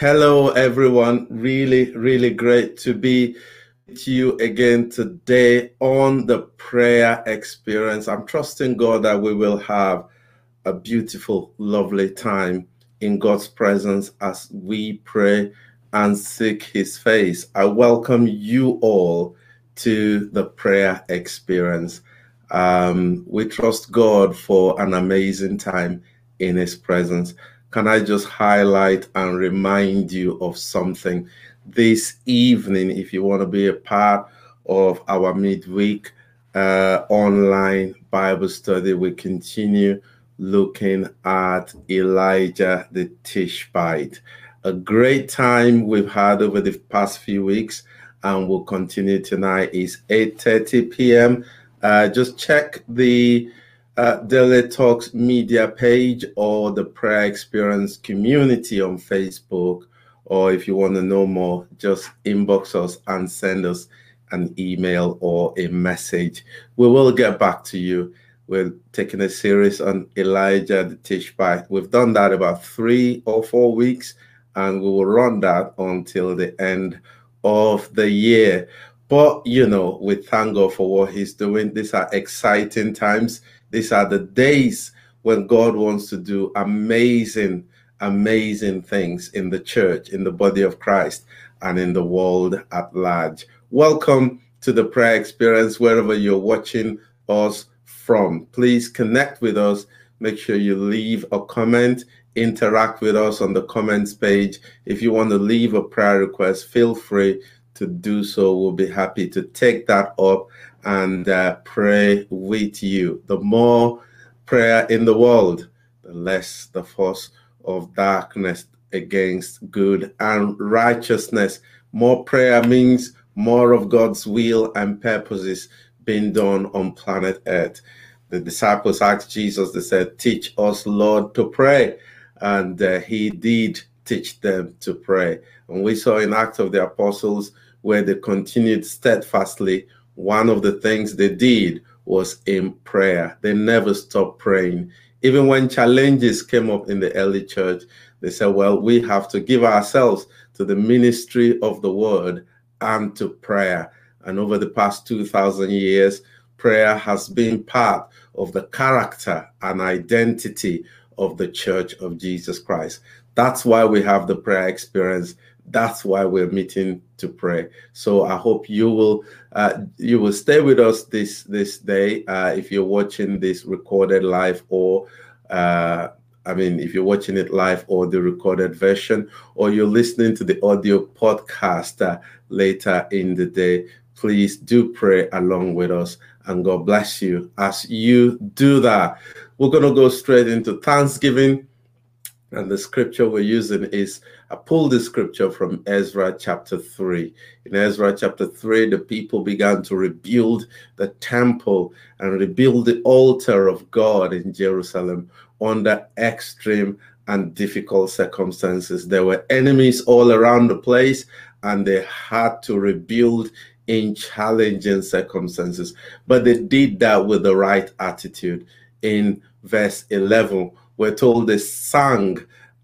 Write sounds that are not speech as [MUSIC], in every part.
Hello, everyone. Really, really great to be with you again today on the prayer experience. I'm trusting God that we will have a beautiful, lovely time in God's presence as we pray and seek His face. I welcome you all to the prayer experience. Um, we trust God for an amazing time in His presence. Can I just highlight and remind you of something? This evening, if you want to be a part of our midweek uh, online Bible study, we continue looking at Elijah the Tishbite. A great time we've had over the past few weeks, and we'll continue tonight. is 8:30 p.m. Uh, just check the uh, Daily Talks media page or the Prayer Experience community on Facebook. Or if you want to know more, just inbox us and send us an email or a message. We will get back to you. We're taking a series on Elijah the Tishbite. We've done that about three or four weeks, and we will run that until the end of the year. But you know, we thank God for what He's doing. These are exciting times. These are the days when God wants to do amazing, amazing things in the church, in the body of Christ, and in the world at large. Welcome to the prayer experience wherever you're watching us from. Please connect with us. Make sure you leave a comment, interact with us on the comments page. If you want to leave a prayer request, feel free to do so. We'll be happy to take that up and uh, pray with you. The more prayer in the world, the less the force of darkness against good and righteousness. More prayer means more of God's will and purposes being done on planet Earth. The disciples asked Jesus, they said, Teach us, Lord, to pray. And uh, he did teach them to pray. And we saw in Acts of the Apostles where they continued steadfastly one of the things they did was in prayer. They never stopped praying. Even when challenges came up in the early church, they said, Well, we have to give ourselves to the ministry of the word and to prayer. And over the past 2,000 years, prayer has been part of the character and identity of the church of Jesus Christ. That's why we have the prayer experience that's why we're meeting to pray. So i hope you will uh, you will stay with us this this day uh, if you're watching this recorded live or uh, i mean if you're watching it live or the recorded version or you're listening to the audio podcast uh, later in the day please do pray along with us and god bless you as you do that. We're going to go straight into thanksgiving and the scripture we're using is I pulled the scripture from Ezra chapter 3. In Ezra chapter 3, the people began to rebuild the temple and rebuild the altar of God in Jerusalem under extreme and difficult circumstances. There were enemies all around the place, and they had to rebuild in challenging circumstances. But they did that with the right attitude. In verse 11, we're told they sang,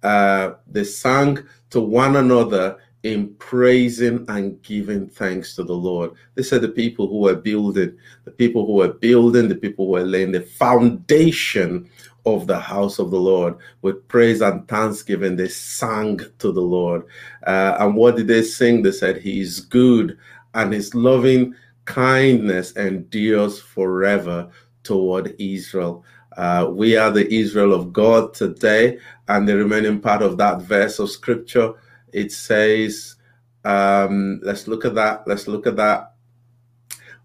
uh, they sang to one another in praising and giving thanks to the Lord. They said the people who were building, the people who were building, the people who were laying the foundation of the house of the Lord with praise and thanksgiving. They sang to the Lord. Uh, and what did they sing? They said, He is good and His loving kindness endures forever toward Israel. Uh, we are the Israel of God today. And the remaining part of that verse of scripture, it says, Um, let's look at that. Let's look at that.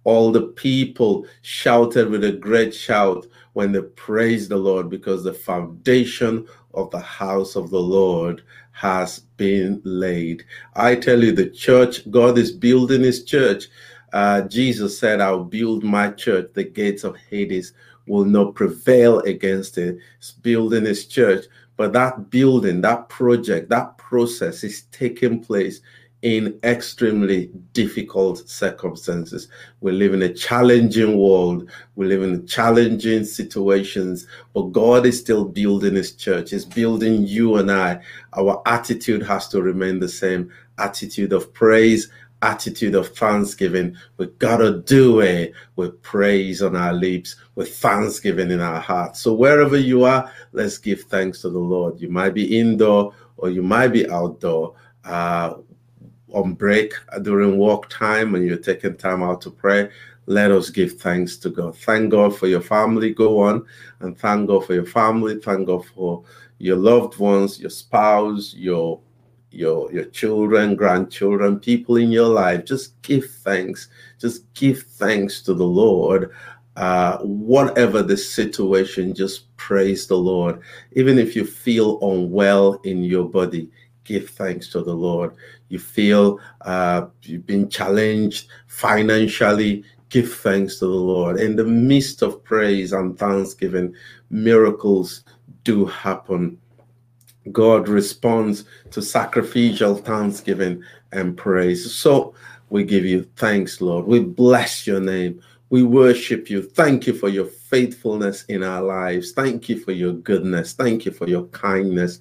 All the people shouted with a great shout when they praised the Lord because the foundation of the house of the Lord has been laid. I tell you, the church, God is building his church. Uh, Jesus said, I'll build my church. The gates of Hades will not prevail against it. It's building his church. But that building, that project, that process is taking place in extremely difficult circumstances. We live in a challenging world. We live in challenging situations, but God is still building His church. He's building you and I. Our attitude has to remain the same attitude of praise, attitude of thanksgiving. We gotta do it with praise on our lips, with thanksgiving in our hearts. So wherever you are, let's give thanks to the Lord. You might be indoor or you might be outdoor. Uh, on break during work time and you're taking time out to pray, let us give thanks to God. Thank God for your family. Go on and thank God for your family. Thank God for your loved ones, your spouse, your your your children, grandchildren, people in your life. Just give thanks. Just give thanks to the Lord. Uh, whatever the situation, just praise the Lord. Even if you feel unwell in your body, give thanks to the Lord. You feel uh, you've been challenged financially, give thanks to the Lord. In the midst of praise and thanksgiving, miracles do happen. God responds to sacrificial thanksgiving and praise. So we give you thanks, Lord. We bless your name. We worship you. Thank you for your faithfulness in our lives. Thank you for your goodness. Thank you for your kindness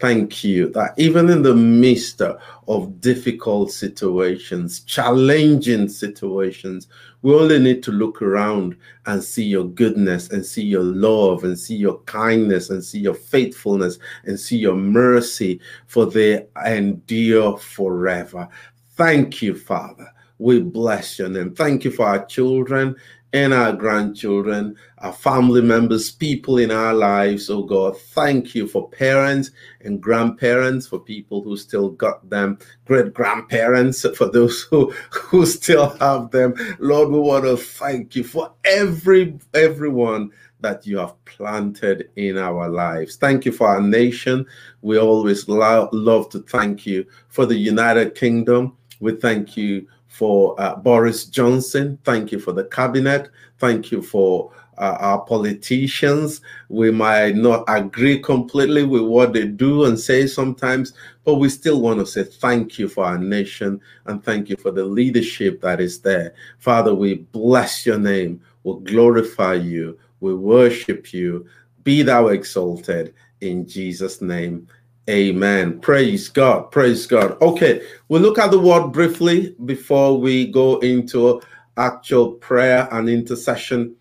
thank you that even in the midst of difficult situations, challenging situations, we only need to look around and see your goodness and see your love and see your kindness and see your faithfulness and see your mercy, for they endure forever. Thank you, Father. We bless your name. Thank you for our children and our grandchildren, our family members, people in our lives. Oh God, thank you for parents and grandparents, for people who still got them, great grandparents, [LAUGHS] for those who, who still have them. Lord, we want to thank you for every everyone that you have planted in our lives. Thank you for our nation. We always lo- love to thank you for the United Kingdom. We thank you for uh, Boris Johnson. Thank you for the cabinet. Thank you for uh, our politicians. We might not agree completely with what they do and say sometimes, but we still want to say thank you for our nation and thank you for the leadership that is there. Father, we bless your name. We glorify you. We worship you. Be thou exalted in Jesus' name. Amen. Praise God. Praise God. Okay, we'll look at the word briefly before we go into actual prayer and intercession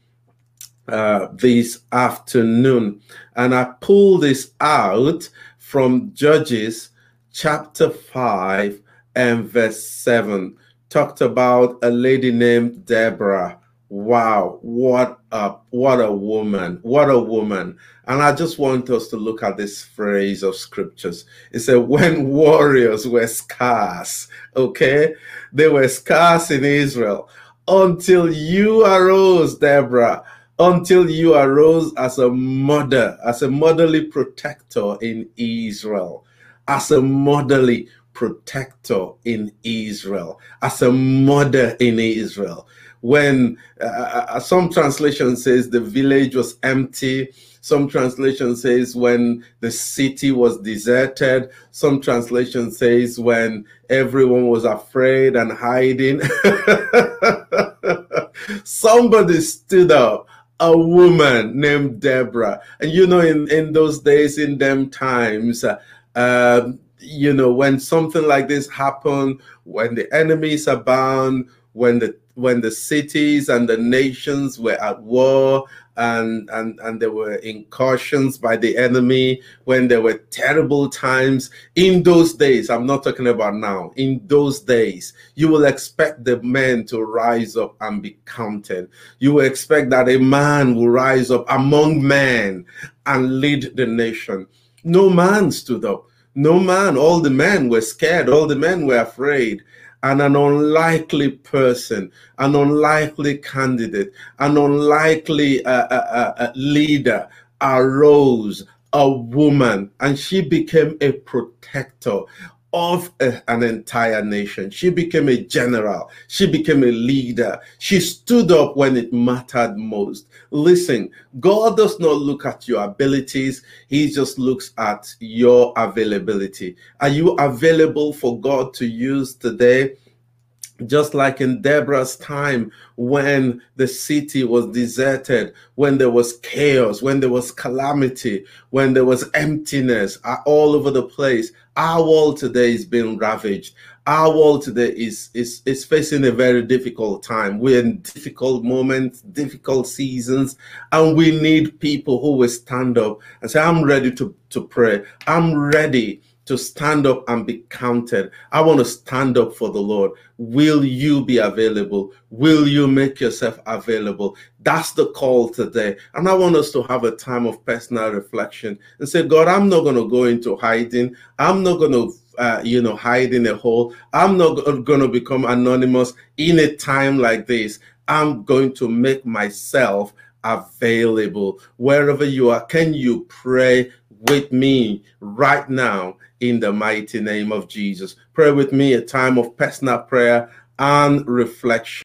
uh, this afternoon. And I pull this out from Judges chapter 5 and verse 7. Talked about a lady named Deborah wow what a what a woman what a woman. And i just want us to look at this phrase of scriptures. It said when [LAUGHS] warriors were scarce okay? They were scarce in israel. Until you arose deborah until you arose as a mother as a motherly protector in israel as a motherly protector in israel as a mother in israel. When uh, uh, some translation says the village was empty some translation says when the city was deserted some translation says when everyone was afraid and hiding. [LAUGHS] Somebody stood up a woman named deborah. And you know in in those days in them times uh, um, you know when something like this happened when the enemies abound when the when the cities and the nations were at war and, and, and there were incursions by the enemy, when there were terrible times. In those days, I'm not talking about now, in those days, you will expect the men to rise up and be counted. You will expect that a man will rise up among men and lead the nation. No man stood up No man, all the men were scared, all the men were afraid. And an unlikely person, an unlikely candidate, an unlikely uh, uh, uh, uh leader arose, a woman, and she became a protector of a, an entire nation. She became a general. She became a leader. She stood up when it mattered most. Listen, God does not look at your abilities. He just looks at your availability. Are you available for God to use today? Just like in Deborah's time when the city was deserted, when there was chaos, when there was calamity, when there was emptiness all over the place. Our world today is being ravaged. Our world today is, is, is facing a very difficult time. We're in difficult moments, difficult seasons, and we need people who will stand up and say, I'm ready to, to pray. I'm ready to stand up and be counted. I want to stand up for the Lord. Will you be available? Will you make yourself available? That's the call today. And I want us to have a time of personal reflection and say, God, I'm not going to go into hiding. I'm not going to uh, you know, hide in a hole. I'm not going to become anonymous in a time like this. I'm going to make myself available wherever you are. Can you pray with me right now in the mighty name of Jesus. Pray with me a time of personal prayer and reflection.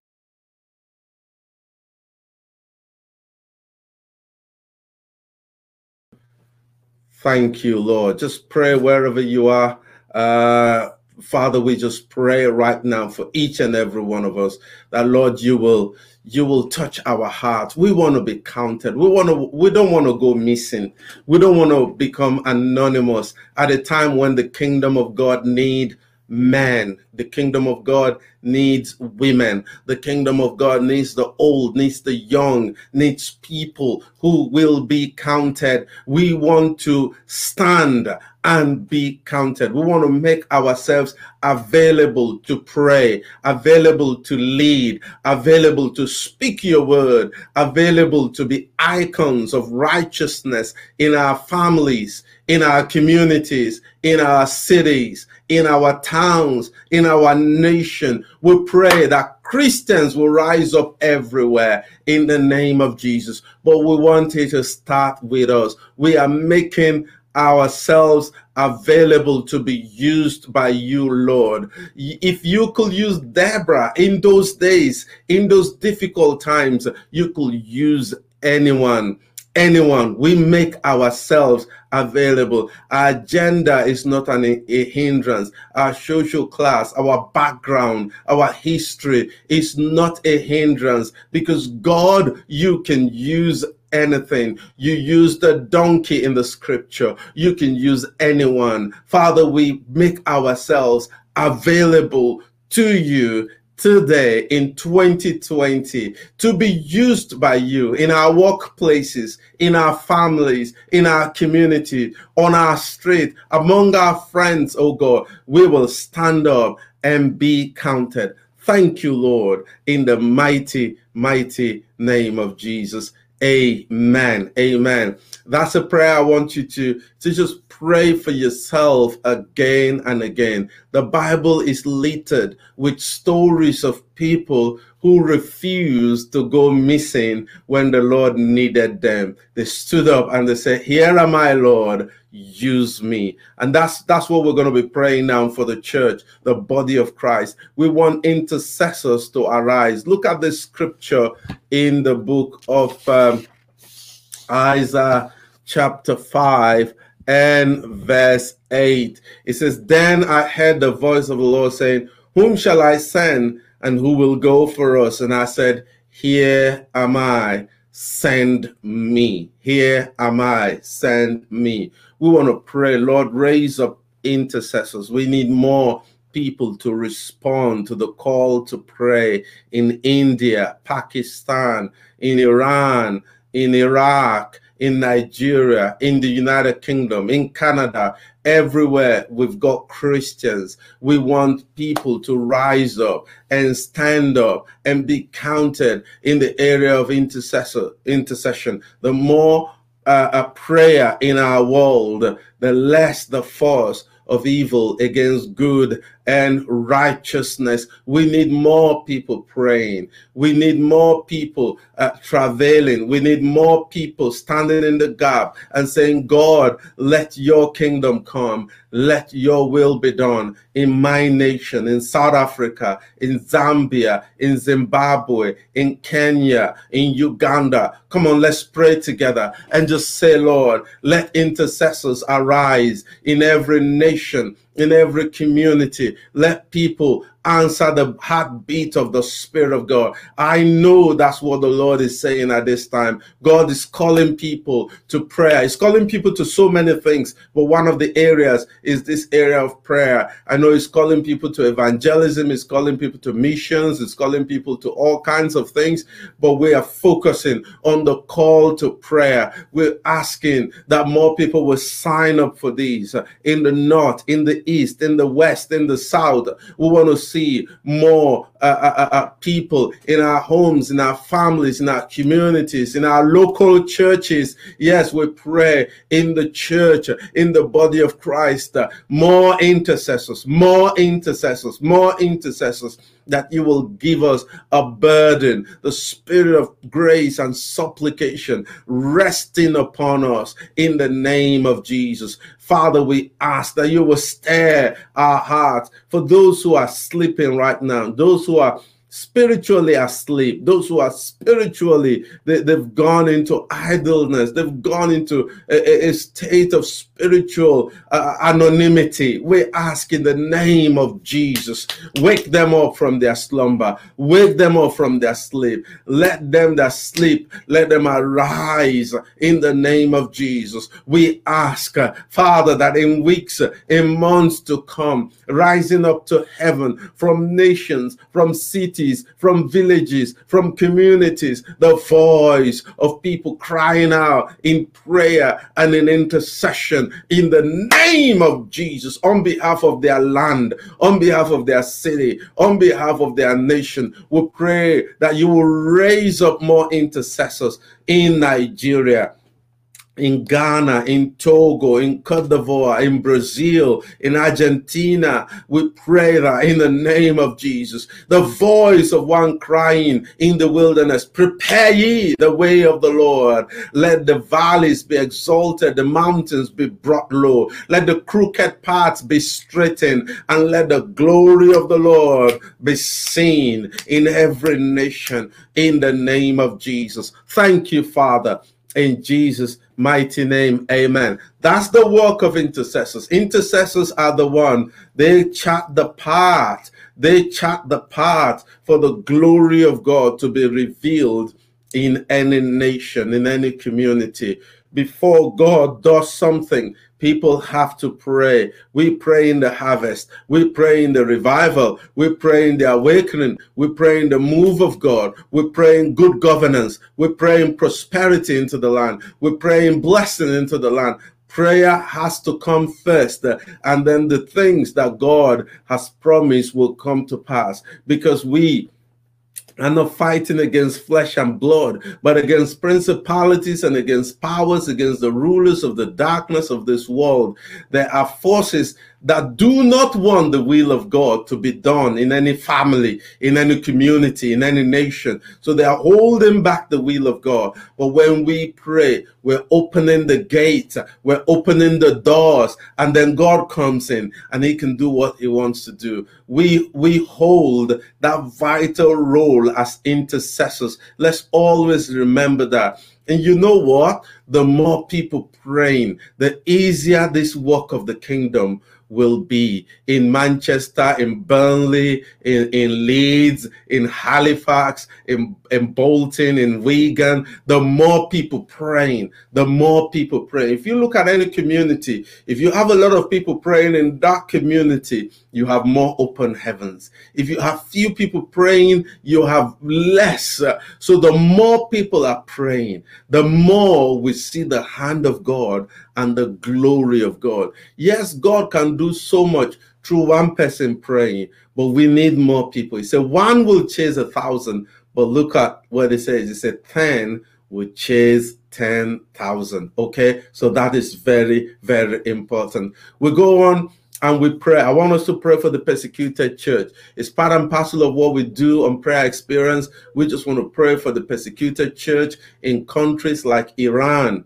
Thank you, Lord. Just pray wherever you are. Uh, Father, we just pray right now for each and every one of us that, Lord, you will you will touch our hearts. We want to be counted. We want to we don't want to go missing. We don't want to become anonymous at a time when the kingdom of God need men. The kingdom of God needs women. The kingdom of God needs the old, needs the young, needs people who will be counted. We want to stand and be counted. We want to make ourselves available to pray, available to lead, available to speak your word, available to be icons of righteousness in our families, in our communities, in our cities, in our towns, in our nation. We pray that Christians will rise up everywhere in the name of Jesus. But we want it to start with us. We are making ourselves available to be used by you, Lord. If you could use Deborah in those days, in those difficult times, you could use anyone anyone. We make ourselves available. Our gender is not an, a hindrance. Our social class, our background, our history is not a hindrance because God, you can use anything. You use the donkey in the scripture. You can use anyone. Father, we make ourselves available to you today in 2020 to be used by you in our workplaces, in our families, in our community, on our street, among our friends, oh God. We will stand up and be counted. Thank you, Lord, in the mighty, mighty name of Jesus. Amen. Amen. That's a prayer I want you to, to just pray for yourself again and again. The Bible is littered with stories of people who refused to go missing when the Lord needed them. They stood up and they said, Here am I, Lord, use me. And that's that's what we're going to be praying now for the church, the body of Christ. We want intercessors to arise. Look at the scripture in the book of um, Isaiah chapter 5 and verse 8. It says, Then I heard the voice of the Lord saying, Whom shall I send? and who will go for us? And I said, Here am I, send me. Here am I, send me. We want to pray, Lord, raise up intercessors. We need more people to respond to the call to pray in India, Pakistan, in Iran, in Iraq, in Nigeria, in the United Kingdom, in Canada, everywhere we've got Christians. We want people to rise up and stand up and be counted in the area of intercessor intercession. The more uh, a prayer in our world, the less the force of evil against good and righteousness. We need more people praying. We need more people uh, travailing. We need more people standing in the gap and saying, God, let your kingdom come. Let your will be done in my nation, in South Africa, in Zambia, in Zimbabwe, in Kenya, in Uganda. Come on, let's pray together and just say, Lord, let intercessors arise in every nation in every community. Let people answer the heartbeat of the Spirit of God. I know that's what the Lord is saying at this time. God is calling people to prayer. He's calling people to so many things, but one of the areas is this area of prayer. I know He's calling people to evangelism, He's calling people to missions, He's calling people to all kinds of things, but we are focusing on the call to prayer. We're asking that more people will sign up for these in the north, in the east, in the west, in the south. We want to see more uh, uh, uh, uh, people in our homes, in our families, in our communities, in our local churches. Yes, we pray in the church, in the body of Christ, more intercessors, more intercessors, more intercessors that you will give us a burden, the spirit of grace and supplication resting upon us in the name of Jesus. Father, we ask that you will stir our hearts for those who are sleeping right now, those who are spiritually asleep, those who are spiritually, they, have gone into idleness, they've gone into a, a state of uh, anonymity. We ask in the name of Jesus, wake them up from their slumber, wake them up from their sleep. Let them that sleep, let them arise in the name of Jesus. We ask, uh, Father, that in weeks, in months to come, rising up to heaven from nations, from cities, from villages, from communities, the voice of people crying out in prayer and in intercession in the name of Jesus on behalf of their land, on behalf of their city, on behalf of their nation. We pray that you will raise up more intercessors in Nigeria in Ghana, in Togo, in Cote d'Ivoire, in Brazil, in Argentina. We pray that in the name of Jesus, the voice of one crying in the wilderness, prepare ye the way of the Lord. Let the valleys be exalted, the mountains be brought low. Let the crooked paths be straightened, and let the glory of the Lord be seen in every nation in the name of Jesus. Thank you, Father in Jesus' mighty name. Amen. That's the work of intercessors. Intercessors are the one, they chat the part, they chat the part for the glory of God to be revealed in any nation, in any community. Before God does something, People have to pray. We pray in the harvest. We pray in the revival. We pray in the awakening. We pray in the move of God. We pray in good governance. We pray in prosperity into the land. We pray in blessing into the land prayer has to come first uh, and then the things that god has promised will come to pass because we and not fighting against flesh and blood, but against principalities and against powers, against the rulers of the darkness of this world. There are forces that do not want the will of God to be done in any family, in any community, in any nation. So they are holding back the will of God. But when we pray, we're opening the gate, we're opening the doors, and then God comes in and he can do what he wants to do. We we hold that vital role as intercessors. Let's always remember that. And you know what? The more people praying, the easier this work of the kingdom will be in Manchester, in Burnley, in, in Leeds, in Halifax, in, in Bolton, in Wigan. The more people praying, the more people pray. If you look at any community, if you have a lot of people praying in that community, you have more open heavens. If you have few people praying, you have less. So the more people are praying, the more we see the hand of God and the glory of God. Yes, God can do so much through one person praying, but we need more people. He said one will chase a thousand, but look at what it says. He said 10 will chase 10,000. Okay, so that is very, very important. We go on and we pray. I want us to pray for the persecuted church. It's part and parcel of what we do on prayer experience. We just want to pray for the persecuted church in countries like Iran,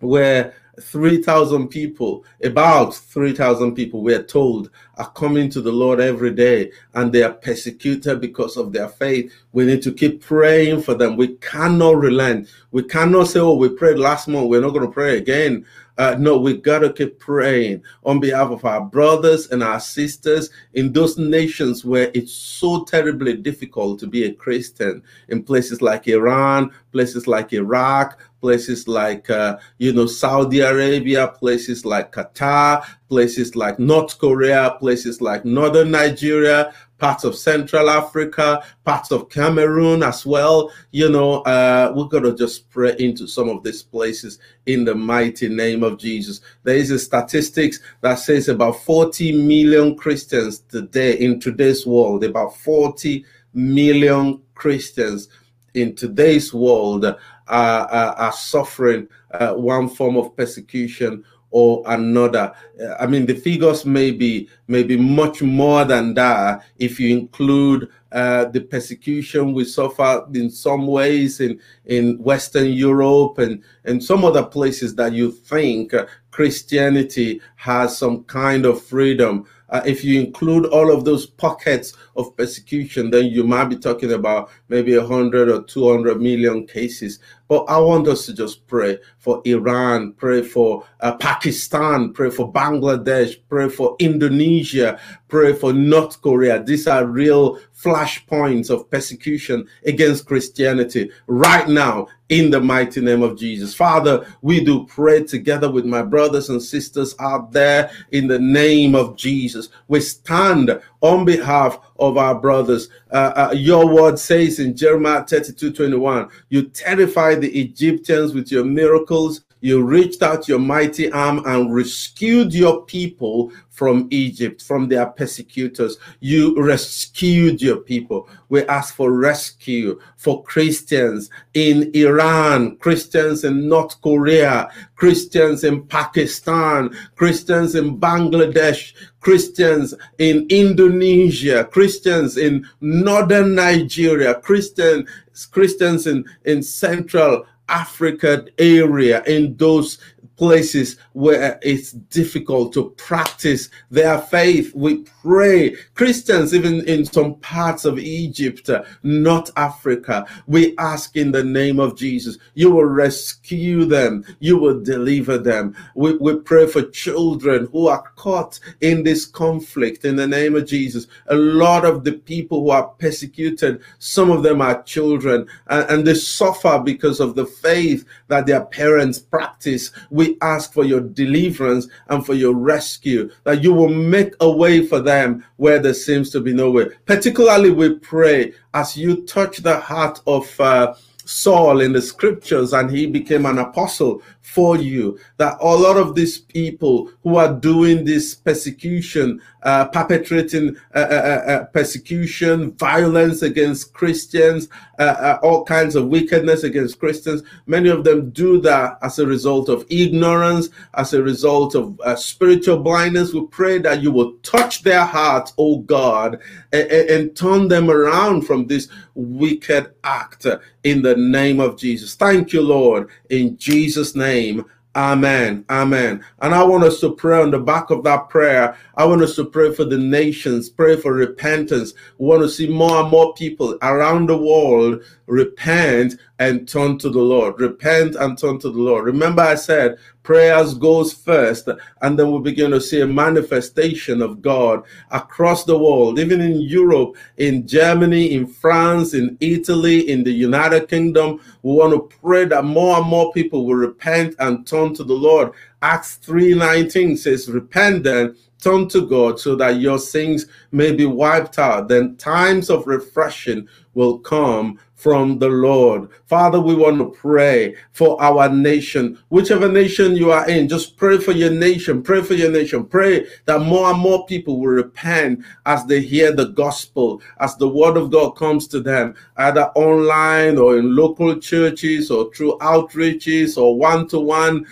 where 3,000 people, about 3,000 people, we're told, are coming to the Lord every day and they are persecuted because of their faith. We need to keep praying for them. We cannot relent. We cannot say, oh, we prayed last month, we're not going to pray again. Uh, no, we got to keep praying on behalf of our brothers and our sisters in those nations where it's so terribly difficult to be a Christian, in places like Iran, places like Iraq, places like uh, you know Saudi Arabia, places like Qatar, places like North Korea, places like Northern Nigeria, parts of Central Africa, parts of Cameroon as well. You know, uh, we're going to just pray into some of these places in the mighty name of Jesus. There is a statistics that says about 40 million Christians today in today's world, about 40 million Christians in today's world uh, uh, are suffering uh, one form of persecution or another. I mean, the figures may be may be much more than that if you include uh, the persecution we suffer in some ways in in Western Europe and and some other places that you think uh, Christianity has some kind of freedom. Uh, if you include all of those pockets of persecution, then you might be talking about maybe 100 or 200 million cases. But I want us to just pray for Iran, pray for uh, Pakistan, pray for Bangladesh, pray for Indonesia, pray for North Korea. These are real flashpoints of persecution against Christianity right now in the mighty name of Jesus. Father, we do pray together with my brothers and sisters out there in the name of Jesus. We stand on behalf of our brothers. Uh, uh, your word says in Jeremiah 32 21, you terrify the Egyptians with your miracles. You reached out your mighty arm and rescued your people from Egypt, from their persecutors. You rescued your people. We ask for rescue for Christians in Iran, Christians in North Korea, Christians in Pakistan, Christians in Bangladesh, Christians in Indonesia, Christians in northern Nigeria, Christian, Christians in, in Central Africa area, in those places where it's difficult to practice their faith. We pray, Christians, even in some parts of Egypt, uh, not Africa, we ask in the name of Jesus, you will rescue them, you will deliver them. We, we pray for children who are caught in this conflict in the name of Jesus. A lot of the people who are persecuted, some of them are children, and, and they suffer because of the faith that their parents practice. We ask for your deliverance and for your rescue, that you will make a way for them where there seems to be no way. Particularly, we pray as you touch the heart of uh, Saul in the scriptures and he became an apostle for you. That a lot of these people who are doing this persecution, uh, perpetrating uh, uh, uh, uh persecution, violence against Christians, uh, all kinds of wickedness against Christians, many of them do that as a result of ignorance, as a result of spiritual blindness. We pray that you will touch their hearts, oh God, and, and turn them around from this wicked act in the name of Jesus. Thank you, Lord, in Jesus' name name. Amen. Amen. And I want us to pray on the back of that prayer. I want us to pray for the nations, pray for repentance. We want to see more and more people around the world repent and turn to the Lord. Repent and turn to the Lord. Remember, I said prayers goes first, and then we begin to see a manifestation of God across the world, even in Europe, in Germany, in France, in Italy, in the United Kingdom. We want to pray that more and more people will repent and turn to the Lord. Acts 3:19 says, Repent then turn to God so that your sins may be wiped out. Then times of refreshing will come from the Lord. Father, we want to pray for our nation. Whichever nation you are in, just pray for your nation. Pray for your nation. Pray that more and more people will repent as they hear the gospel, as the word of God comes to them, either online or in local churches or through outreaches or one to one,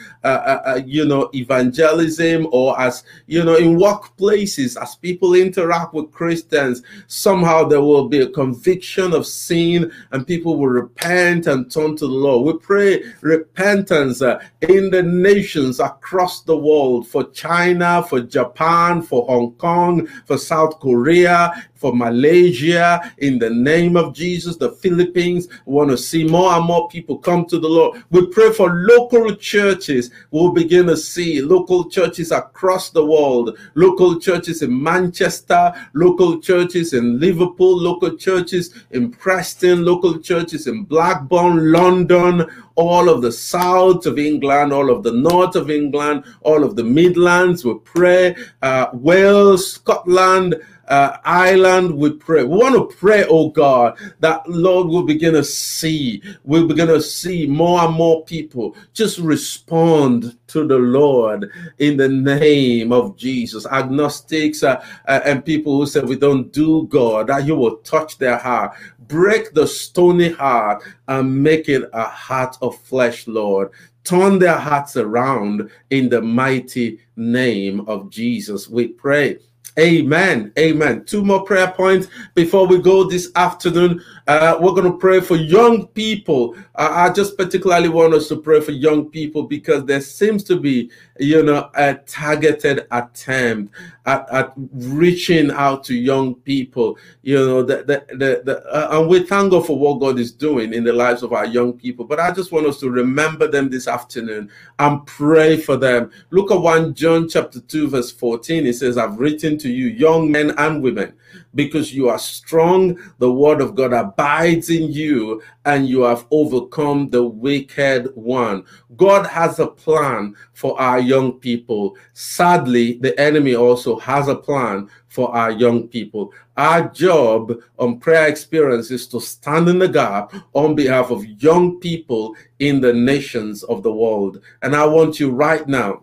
you know, evangelism or as, you know, in workplaces, as people interact with Christians, somehow there will be a conviction of sin and and people will repent and turn to the Lord. We pray repentance uh, in the nations across the world for China, for Japan, for Hong Kong, for South Korea, for Malaysia, in the name of Jesus, the Philippines. We want to see more and more people come to the Lord. We pray for local churches. We'll begin to see local churches across the world, local churches in Manchester, local churches in Liverpool, local churches in Preston, local churches in Blackburn, London, all of the south of England, all of the north of England, all of the Midlands. We pray, uh, Wales, Scotland, uh, Ireland, we pray. We want to pray, oh God, that Lord will begin to see, we'll begin to see more and more people just respond to the Lord in the name of Jesus. Agnostics uh, uh, and people who say we don't do God, that you will touch their heart, break the stony heart and make it a heart of flesh, Lord turn their hearts around in the mighty name of Jesus. We pray. Amen. Amen. Two more prayer points before we go this afternoon. Uh, we're going to pray for young people. Uh, I just particularly want us to pray for young people because there seems to be, you know, a targeted attempt at, at reaching out to young people. You know, the, the, the, the uh, and we thank God for what God is doing in the lives of our young people. But I just want us to remember them this afternoon and pray for them. Look at 1 John chapter 2, verse 14. It says, I've written to you, young men and women, because you are strong. The word of God abides in you, and you have overcome the wicked one. God has a plan for our young people. Sadly, the enemy also has a plan for our young people. Our job on prayer experience is to stand in the gap on behalf of young people in the nations of the world. And I want you right now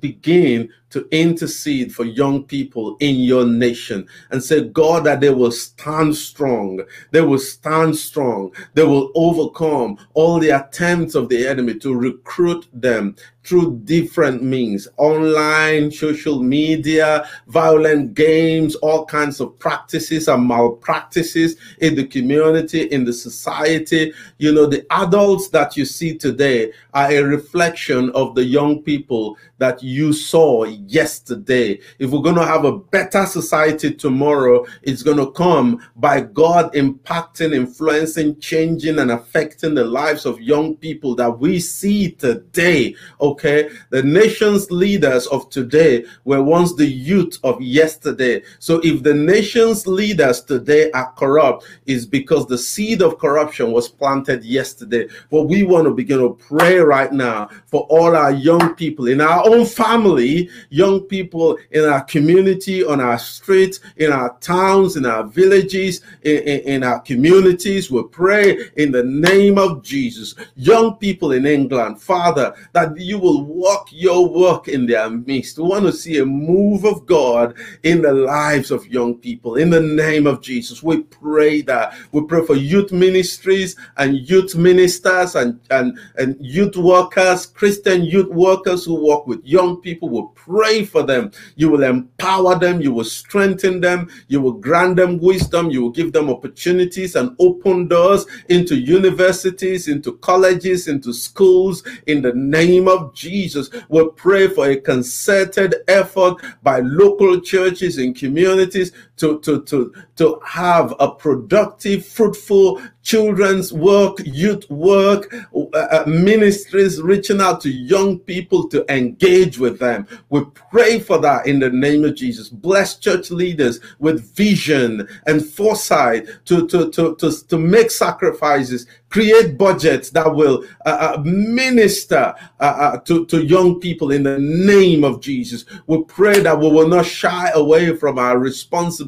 begin to intercede for young people in your nation and say, God, that they will stand strong. They will stand strong. They will overcome all the attempts of the enemy to recruit them through different means online, social media, violent games, all kinds of practices and malpractices in the community, in the society. You know, the adults that you see today are a reflection of the young people that you saw yesterday. If we're going to have a better society tomorrow, it's going to come by God impacting, influencing, changing, and affecting the lives of young people that we see today. Okay. The nation's leaders of today were once the youth of yesterday. So if the nation's leaders today are corrupt, is because the seed of corruption was planted yesterday. But we want to begin to pray right now for all our young people in our own family, young people in our community, on our streets, in our towns, in our villages, in, in, in our communities. We pray in the name of Jesus. Young people in England, Father, that you will walk your work in their midst. We want to see a move of God in the lives of young people. In the name of Jesus, we pray that. We pray for youth ministries and youth ministers and, and, and youth workers, Christian youth workers who work with young people. We pray for them. You will empower them. You will strengthen them. You will grant them wisdom. You will give them opportunities and open doors into universities, into colleges, into schools. In the name of Jesus, we pray for a concerted effort by local churches and communities to, to, to, to have a productive, fruitful children's work, youth work, uh, uh, ministries reaching out to young people to engage with them. We pray for that in the name of Jesus. Bless church leaders with vision and foresight to, to, to, to, to make sacrifices create budgets that will uh, uh, minister uh, uh, to, to young people in the name of Jesus. We pray that we will not shy away from our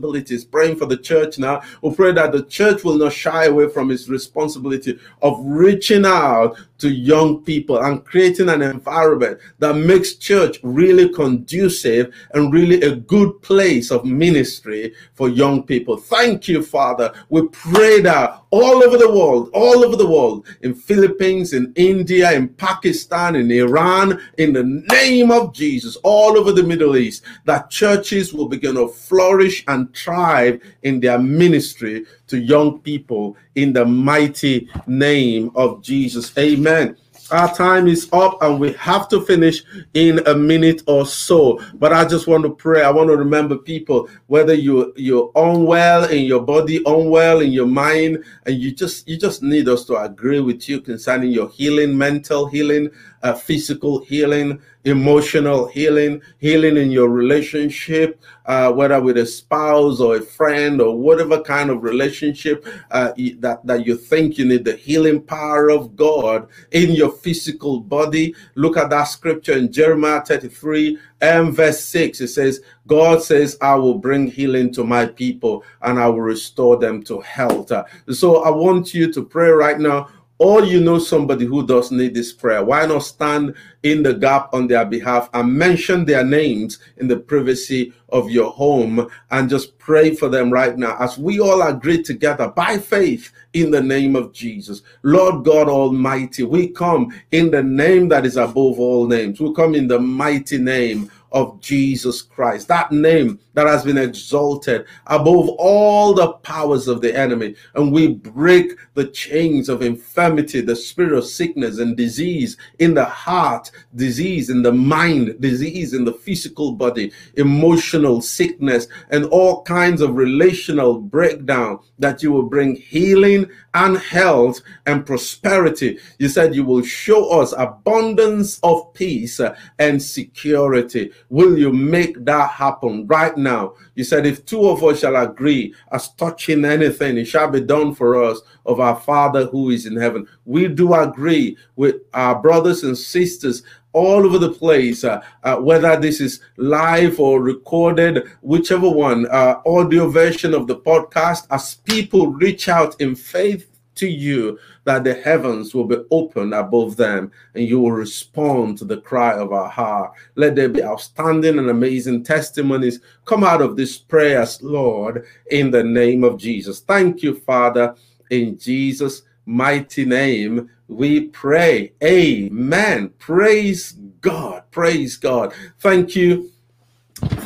responsibilities. Praying for the church now. We pray that the church will not shy away from its responsibility of reaching out to young people and creating an environment that makes church really conducive and really a good place of ministry for young people. Thank you, Father. We pray that all over the world, all over the world, in Philippines, in India, in Pakistan, in Iran, in the name of Jesus, all over the Middle East, that churches will begin to flourish and thrive in their ministry to young people in the mighty name of Jesus. Amen. Our time is up and we have to finish in a minute or so. But i just want to pray. I want to remember people whether you you're unwell in your body unwell in your mind and you just you just need us to agree with you concerning your healing mental healing uh, physical healing emotional healing, healing in your relationship, uh, whether with a spouse or a friend or whatever kind of relationship uh, that, that you think you need the healing power of God in your physical body. Look at that scripture in Jeremiah 33 and verse 6. It says, God says, I will bring healing to my people and I will restore them to health. So I want you to pray right now or you know somebody who does need this prayer, why not stand in the gap on their behalf and mention their names in the privacy of your home and just pray for them right now as we all agree together by faith in the name of Jesus. Lord God Almighty, we come in the name that is above all names. We come in the mighty name of Jesus Christ, that name that has been exalted above all the powers of the enemy. And we break the chains of infirmity, the spirit of sickness and disease in the heart, disease in the mind, disease in the physical body, emotional sickness, and all kinds of relational breakdown, that you will bring healing and health and prosperity. You said you will show us abundance of peace and security. Will you make that happen right now? You said, if two of us shall agree as touching anything, it shall be done for us of our Father who is in heaven. We do agree with our brothers and sisters all over the place, uh, uh, whether this is live or recorded, whichever one, uh, audio version of the podcast, as people reach out in faith to you that the heavens will be opened above them and you will respond to the cry of our heart. Let there be outstanding and amazing testimonies come out of these prayers, Lord, in the name of Jesus. Thank you, Father, in Jesus' mighty name. We pray. Amen. Praise God. Praise God. Thank you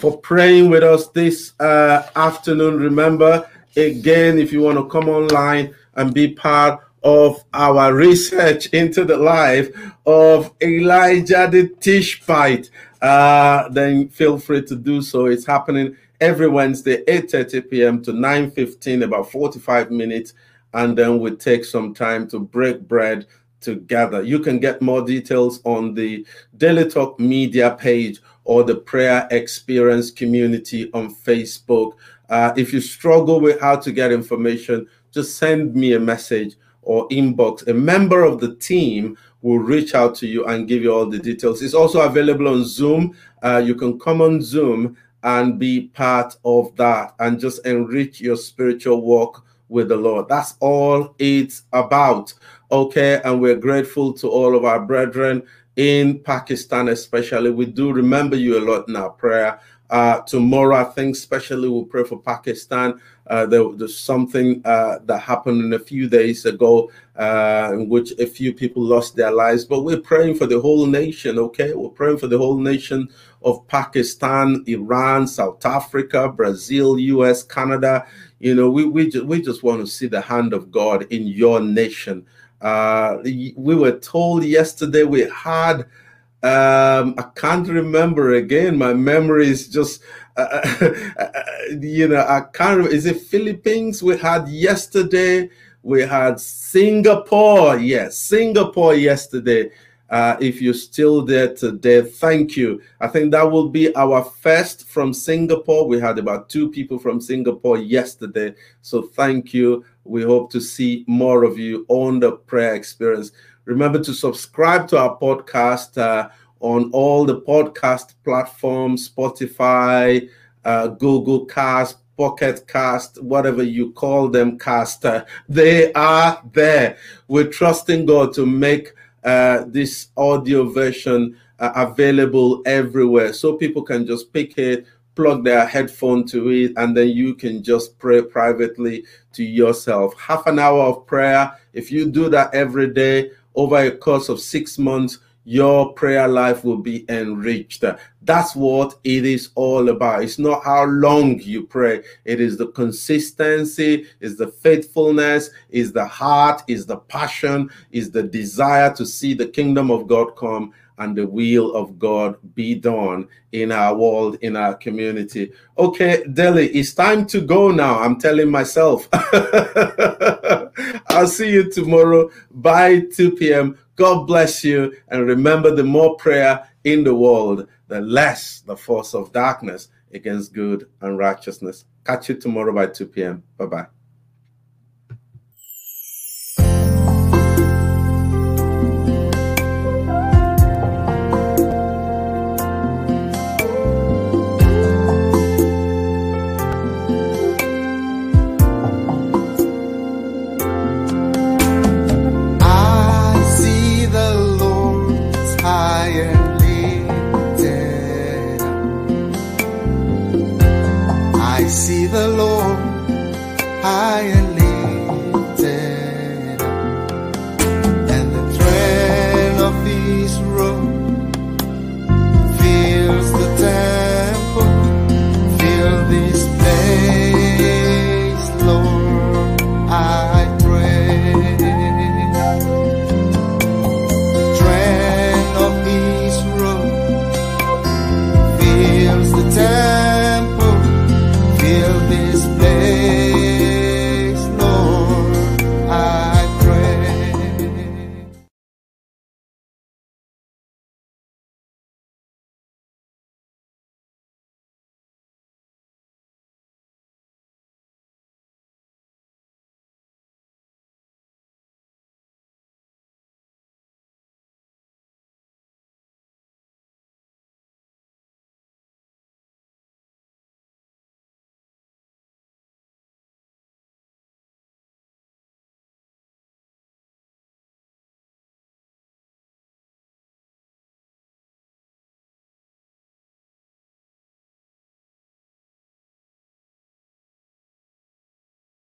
for praying with us this uh, afternoon. Remember, again, if you want to come online, and be part of our research into the life of Elijah the Tishbite, uh, then feel free to do so. It's happening every Wednesday, 8.30 p.m. to 9.15, about 45 minutes. And then we take some time to break bread together. You can get more details on the Daily Talk media page or the Prayer Experience community on Facebook. Uh, if you struggle with how to get information, just send me a message or inbox. A member of the team will reach out to you and give you all the details. It's also available on Zoom. Uh, you can come on Zoom and be part of that and just enrich your spiritual walk with the Lord. That's all it's about. Okay. And we're grateful to all of our brethren in Pakistan, especially. We do remember you a lot in our prayer. Uh, tomorrow, I think, especially, we'll pray for Pakistan. Uh, there, there's something uh, that happened a few days ago uh, in which a few people lost their lives. But we're praying for the whole nation, okay? We're praying for the whole nation of Pakistan, Iran, South Africa, Brazil, US, Canada. You know, we, we, just, we just want to see the hand of God in your nation. Uh, we were told yesterday we had um i can't remember again my memory is just uh, [LAUGHS] uh, you know i can't remember. is it philippines we had yesterday we had singapore yes singapore yesterday uh, if you're still there today, thank you. I think that will be our first from Singapore. We had about two people from Singapore yesterday. So thank you. we hope to see more of you on the prayer experience. Remember to subscribe to our podcast uh, on all the podcast platforms Spotify, uh, Google Cast, Pocket Cast, whatever you call them, cast. Uh, they are there. We're trusting God to make uh, this audio version uh, available everywhere so people can just pick it plug their headphone to it and then you can just pray privately to yourself half an hour of prayer if you do that every day over a course of six months your prayer life will be enriched. That's what it is all about. It's not how long you pray, it is the consistency, is the faithfulness, is the heart, is the passion, is the desire to see the kingdom of God come and the will of God be done in our world, in our community. Okay, Delhi, it's time to go now. I'm telling myself. [LAUGHS] I'll see you tomorrow by 2 p.m. God bless you. And remember, the more prayer in the world, the less the force of darkness against good and righteousness. Catch you tomorrow by 2 p.m. Bye bye.